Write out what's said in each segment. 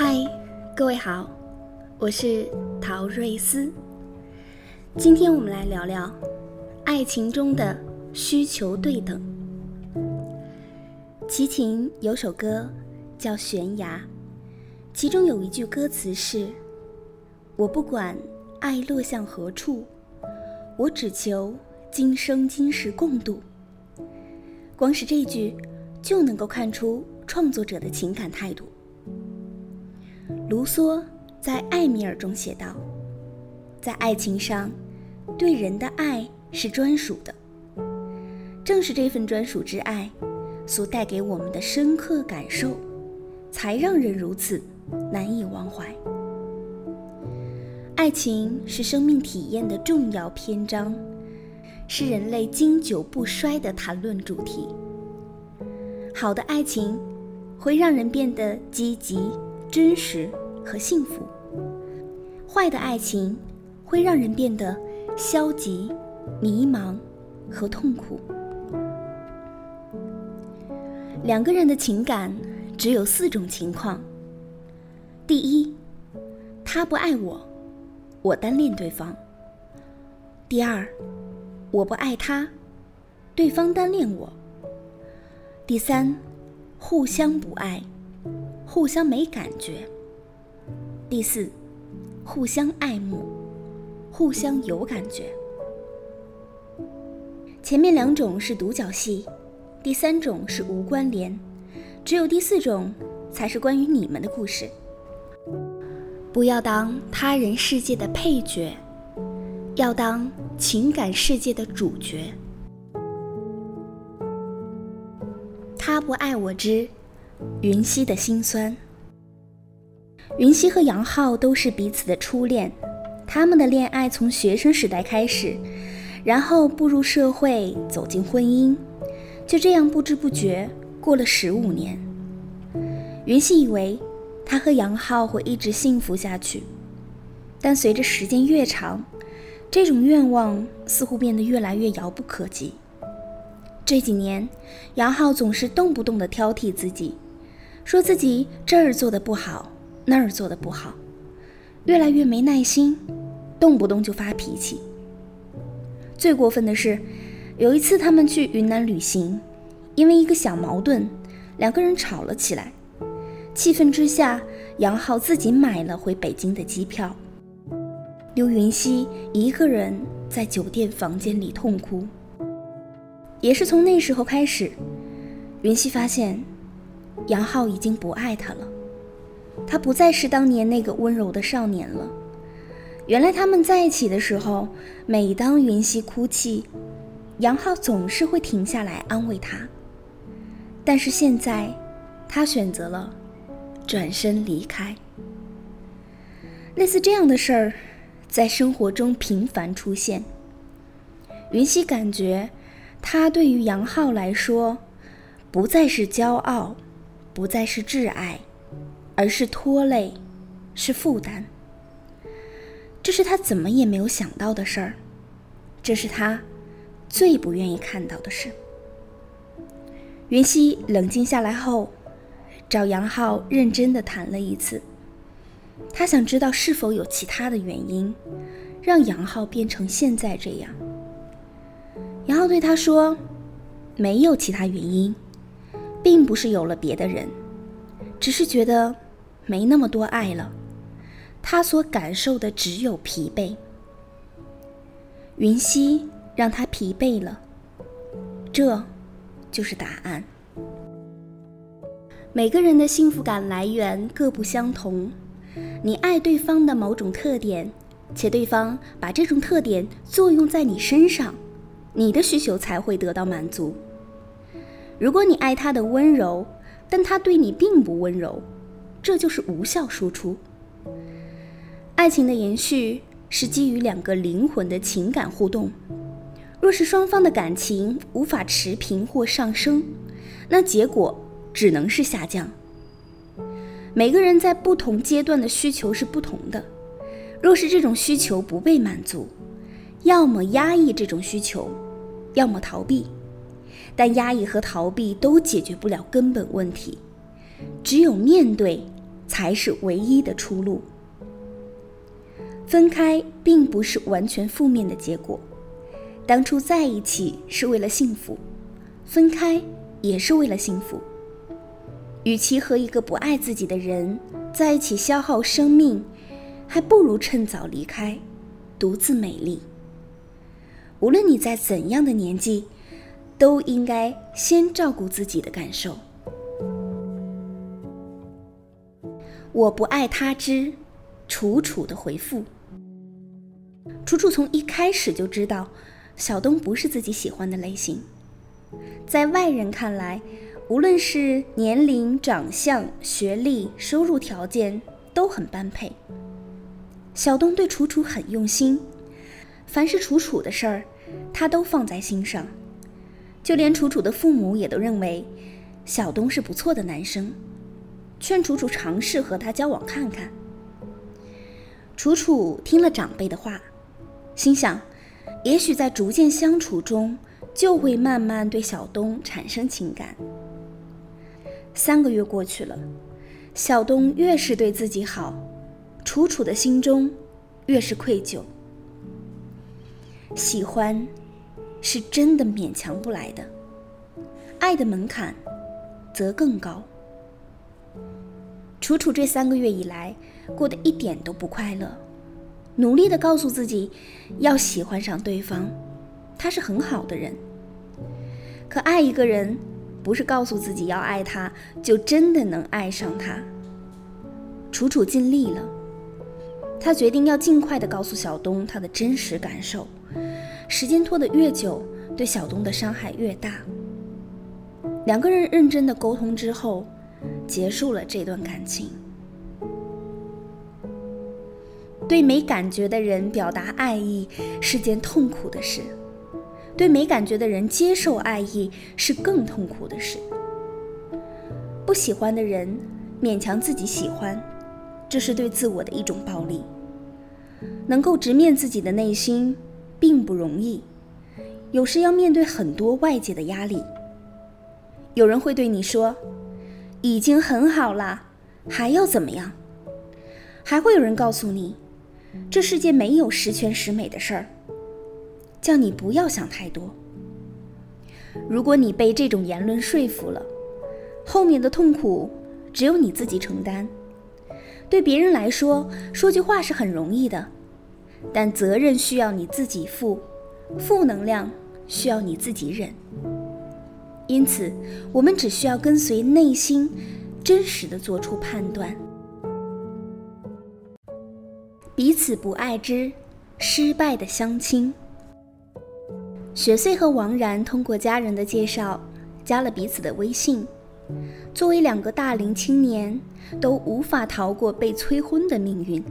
嗨，各位好，我是陶瑞斯。今天我们来聊聊爱情中的需求对等。齐秦有首歌叫《悬崖》，其中有一句歌词是：“我不管爱落向何处，我只求今生今世共度。”光是这句就能够看出创作者的情感态度。卢梭在《艾米尔》中写道：“在爱情上，对人的爱是专属的。正是这份专属之爱，所带给我们的深刻感受，才让人如此难以忘怀。爱情是生命体验的重要篇章，是人类经久不衰的谈论主题。好的爱情，会让人变得积极。”真实和幸福，坏的爱情会让人变得消极、迷茫和痛苦。两个人的情感只有四种情况：第一，他不爱我，我单恋对方；第二，我不爱他，对方单恋我；第三，互相不爱。互相没感觉。第四，互相爱慕，互相有感觉。前面两种是独角戏，第三种是无关联，只有第四种才是关于你们的故事。不要当他人世界的配角，要当情感世界的主角。他不爱我之。云溪的心酸。云溪和杨浩都是彼此的初恋，他们的恋爱从学生时代开始，然后步入社会，走进婚姻，就这样不知不觉过了十五年。云溪以为他和杨浩会一直幸福下去，但随着时间越长，这种愿望似乎变得越来越遥不可及。这几年，杨浩总是动不动的挑剔自己。说自己这儿做的不好，那儿做的不好，越来越没耐心，动不动就发脾气。最过分的是，有一次他们去云南旅行，因为一个小矛盾，两个人吵了起来。气愤之下，杨浩自己买了回北京的机票，刘云溪一个人在酒店房间里痛哭。也是从那时候开始，云溪发现。杨浩已经不爱她了，他不再是当年那个温柔的少年了。原来他们在一起的时候，每当云溪哭泣，杨浩总是会停下来安慰她。但是现在，他选择了转身离开。类似这样的事儿，在生活中频繁出现。云溪感觉，他对于杨浩来说，不再是骄傲。不再是挚爱，而是拖累，是负担。这是他怎么也没有想到的事儿，这是他最不愿意看到的事。云溪冷静下来后，找杨浩认真的谈了一次。他想知道是否有其他的原因，让杨浩变成现在这样。杨浩对他说：“没有其他原因。”并不是有了别的人，只是觉得没那么多爱了。他所感受的只有疲惫。云溪让他疲惫了，这就是答案。每个人的幸福感来源各不相同，你爱对方的某种特点，且对方把这种特点作用在你身上，你的需求才会得到满足。如果你爱他的温柔，但他对你并不温柔，这就是无效输出。爱情的延续是基于两个灵魂的情感互动，若是双方的感情无法持平或上升，那结果只能是下降。每个人在不同阶段的需求是不同的，若是这种需求不被满足，要么压抑这种需求，要么逃避。但压抑和逃避都解决不了根本问题，只有面对，才是唯一的出路。分开并不是完全负面的结果，当初在一起是为了幸福，分开也是为了幸福。与其和一个不爱自己的人在一起消耗生命，还不如趁早离开，独自美丽。无论你在怎样的年纪，都应该先照顾自己的感受。我不爱他之楚楚的回复。楚楚从一开始就知道，小东不是自己喜欢的类型。在外人看来，无论是年龄、长相、学历、收入条件，都很般配。小东对楚楚很用心。凡是楚楚的事儿，他都放在心上，就连楚楚的父母也都认为小东是不错的男生，劝楚楚尝试和他交往看看。楚楚听了长辈的话，心想，也许在逐渐相处中，就会慢慢对小东产生情感。三个月过去了，小东越是对自己好，楚楚的心中越是愧疚。喜欢，是真的勉强不来的；爱的门槛，则更高。楚楚这三个月以来过得一点都不快乐，努力的告诉自己要喜欢上对方，他是很好的人。可爱一个人，不是告诉自己要爱他，就真的能爱上他。楚楚尽力了，他决定要尽快的告诉小东他的真实感受。时间拖得越久，对小东的伤害越大。两个人认真的沟通之后，结束了这段感情。对没感觉的人表达爱意是件痛苦的事，对没感觉的人接受爱意是更痛苦的事。不喜欢的人勉强自己喜欢，这是对自我的一种暴力。能够直面自己的内心。并不容易，有时要面对很多外界的压力。有人会对你说：“已经很好了，还要怎么样？”还会有人告诉你：“这世界没有十全十美的事儿，叫你不要想太多。”如果你被这种言论说服了，后面的痛苦只有你自己承担。对别人来说，说句话是很容易的。但责任需要你自己负，负能量需要你自己忍。因此，我们只需要跟随内心，真实的做出判断。彼此不爱之，失败的相亲。雪穗和王然通过家人的介绍，加了彼此的微信。作为两个大龄青年，都无法逃过被催婚的命运。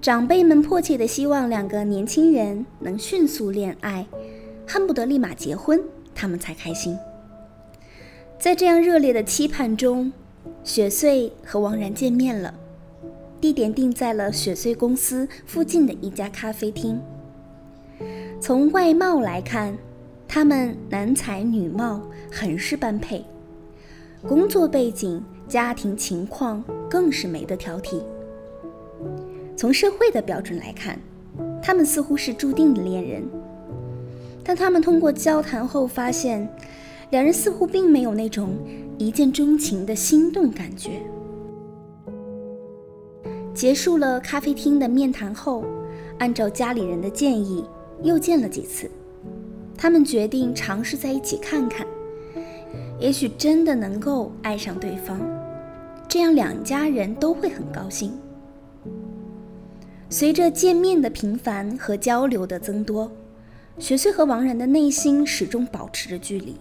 长辈们迫切地希望两个年轻人能迅速恋爱，恨不得立马结婚，他们才开心。在这样热烈的期盼中，雪穗和王然见面了，地点定在了雪穗公司附近的一家咖啡厅。从外貌来看，他们男才女貌，很是般配；工作背景、家庭情况更是没得挑剔。从社会的标准来看，他们似乎是注定的恋人。但他们通过交谈后发现，两人似乎并没有那种一见钟情的心动感觉。结束了咖啡厅的面谈后，按照家里人的建议，又见了几次。他们决定尝试在一起看看，也许真的能够爱上对方，这样两家人都会很高兴。随着见面的频繁和交流的增多，雪穗和王然的内心始终保持着距离，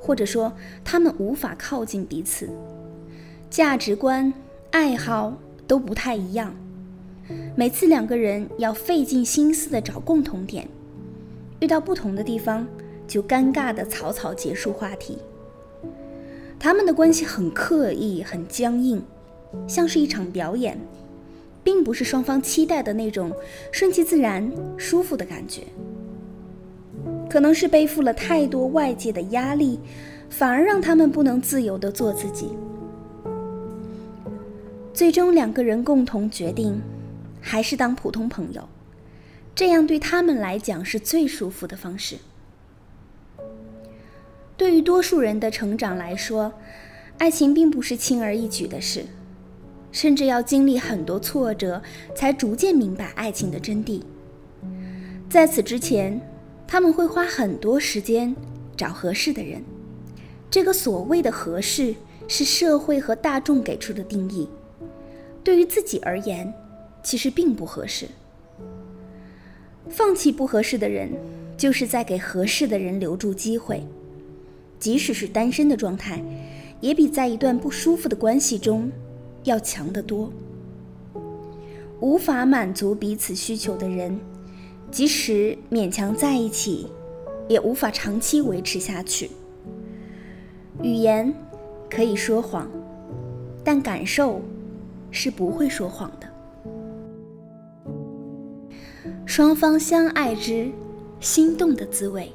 或者说他们无法靠近彼此，价值观、爱好都不太一样。每次两个人要费尽心思的找共同点，遇到不同的地方就尴尬的草草结束话题。他们的关系很刻意、很僵硬，像是一场表演。并不是双方期待的那种顺其自然、舒服的感觉，可能是背负了太多外界的压力，反而让他们不能自由的做自己。最终两个人共同决定，还是当普通朋友，这样对他们来讲是最舒服的方式。对于多数人的成长来说，爱情并不是轻而易举的事，甚至要经历很多挫折，才逐渐明白爱情的真谛。在此之前，他们会花很多时间找合适的人。这个所谓的合适，是社会和大众给出的定义。对于自己而言，其实并不合适。放弃不合适的人，就是在给合适的人留住机会。即使是单身的状态，也比在一段不舒服的关系中要强得多。无法满足彼此需求的人，即使勉强在一起，也无法长期维持下去。语言可以说谎，但感受是不会说谎的。双方相爱之心动的滋味。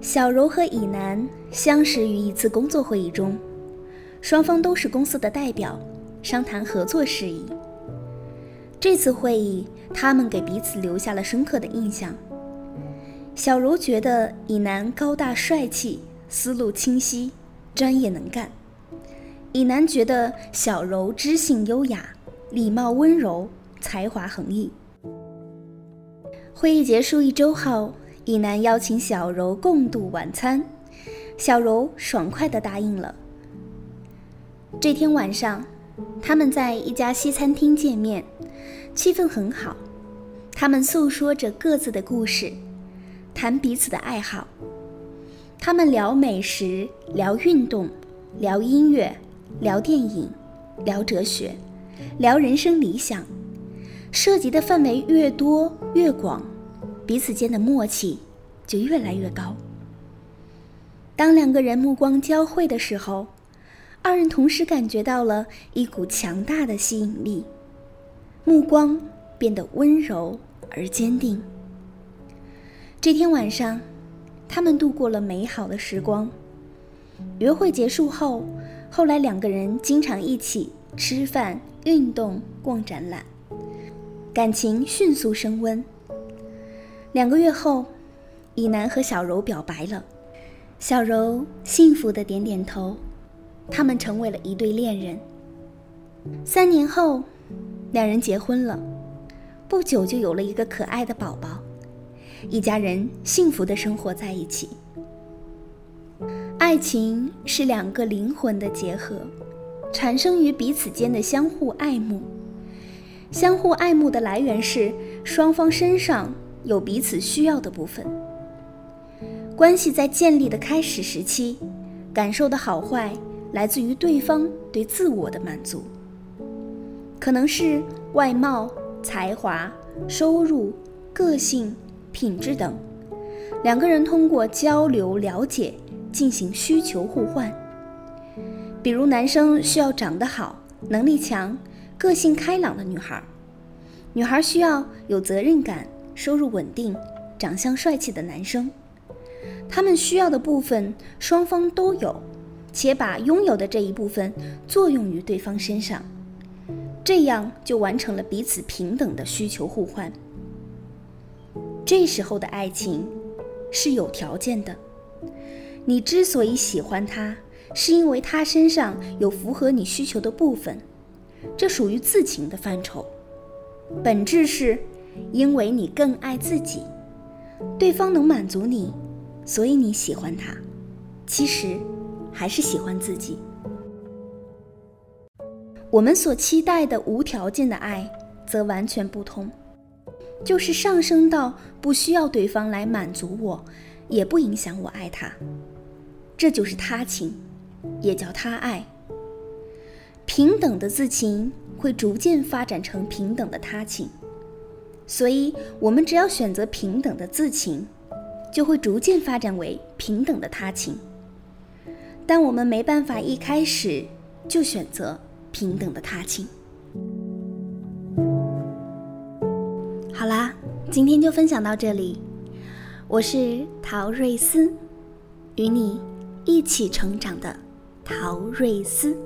小柔和以南相识于一次工作会议中，双方都是公司的代表，商谈合作事宜。这次会议，他们给彼此留下了深刻的印象。小柔觉得以南高大帅气，思路清晰，专业能干；以南觉得小柔知性优雅，礼貌温柔，才华横溢。会议结束一周后。以南邀请小柔共度晚餐，小柔爽快地答应了。这天晚上，他们在一家西餐厅见面，气氛很好。他们诉说着各自的故事，谈彼此的爱好。他们聊美食，聊运动，聊音乐，聊电影，聊哲学，聊人生理想，涉及的范围越多越广。彼此间的默契就越来越高。当两个人目光交汇的时候，二人同时感觉到了一股强大的吸引力，目光变得温柔而坚定。这天晚上，他们度过了美好的时光。约会结束后，后来两个人经常一起吃饭、运动、逛展览，感情迅速升温。两个月后，以南和小柔表白了，小柔幸福的点点头，他们成为了一对恋人。三年后，两人结婚了，不久就有了一个可爱的宝宝，一家人幸福的生活在一起。爱情是两个灵魂的结合，产生于彼此间的相互爱慕，相互爱慕的来源是双方身上。有彼此需要的部分。关系在建立的开始时期，感受的好坏来自于对方对自我的满足，可能是外貌、才华、收入、个性、品质等。两个人通过交流了解进行需求互换。比如，男生需要长得好、能力强、个性开朗的女孩，女孩需要有责任感。收入稳定、长相帅气的男生，他们需要的部分双方都有，且把拥有的这一部分作用于对方身上，这样就完成了彼此平等的需求互换。这时候的爱情是有条件的，你之所以喜欢他，是因为他身上有符合你需求的部分，这属于自情的范畴，本质是。因为你更爱自己，对方能满足你，所以你喜欢他。其实，还是喜欢自己。我们所期待的无条件的爱，则完全不同，就是上升到不需要对方来满足我，也不影响我爱他。这就是他情，也叫他爱。平等的自情会逐渐发展成平等的他情。所以，我们只要选择平等的自情，就会逐渐发展为平等的他情。但我们没办法一开始就选择平等的踏青。好啦，今天就分享到这里。我是陶瑞斯，与你一起成长的陶瑞斯。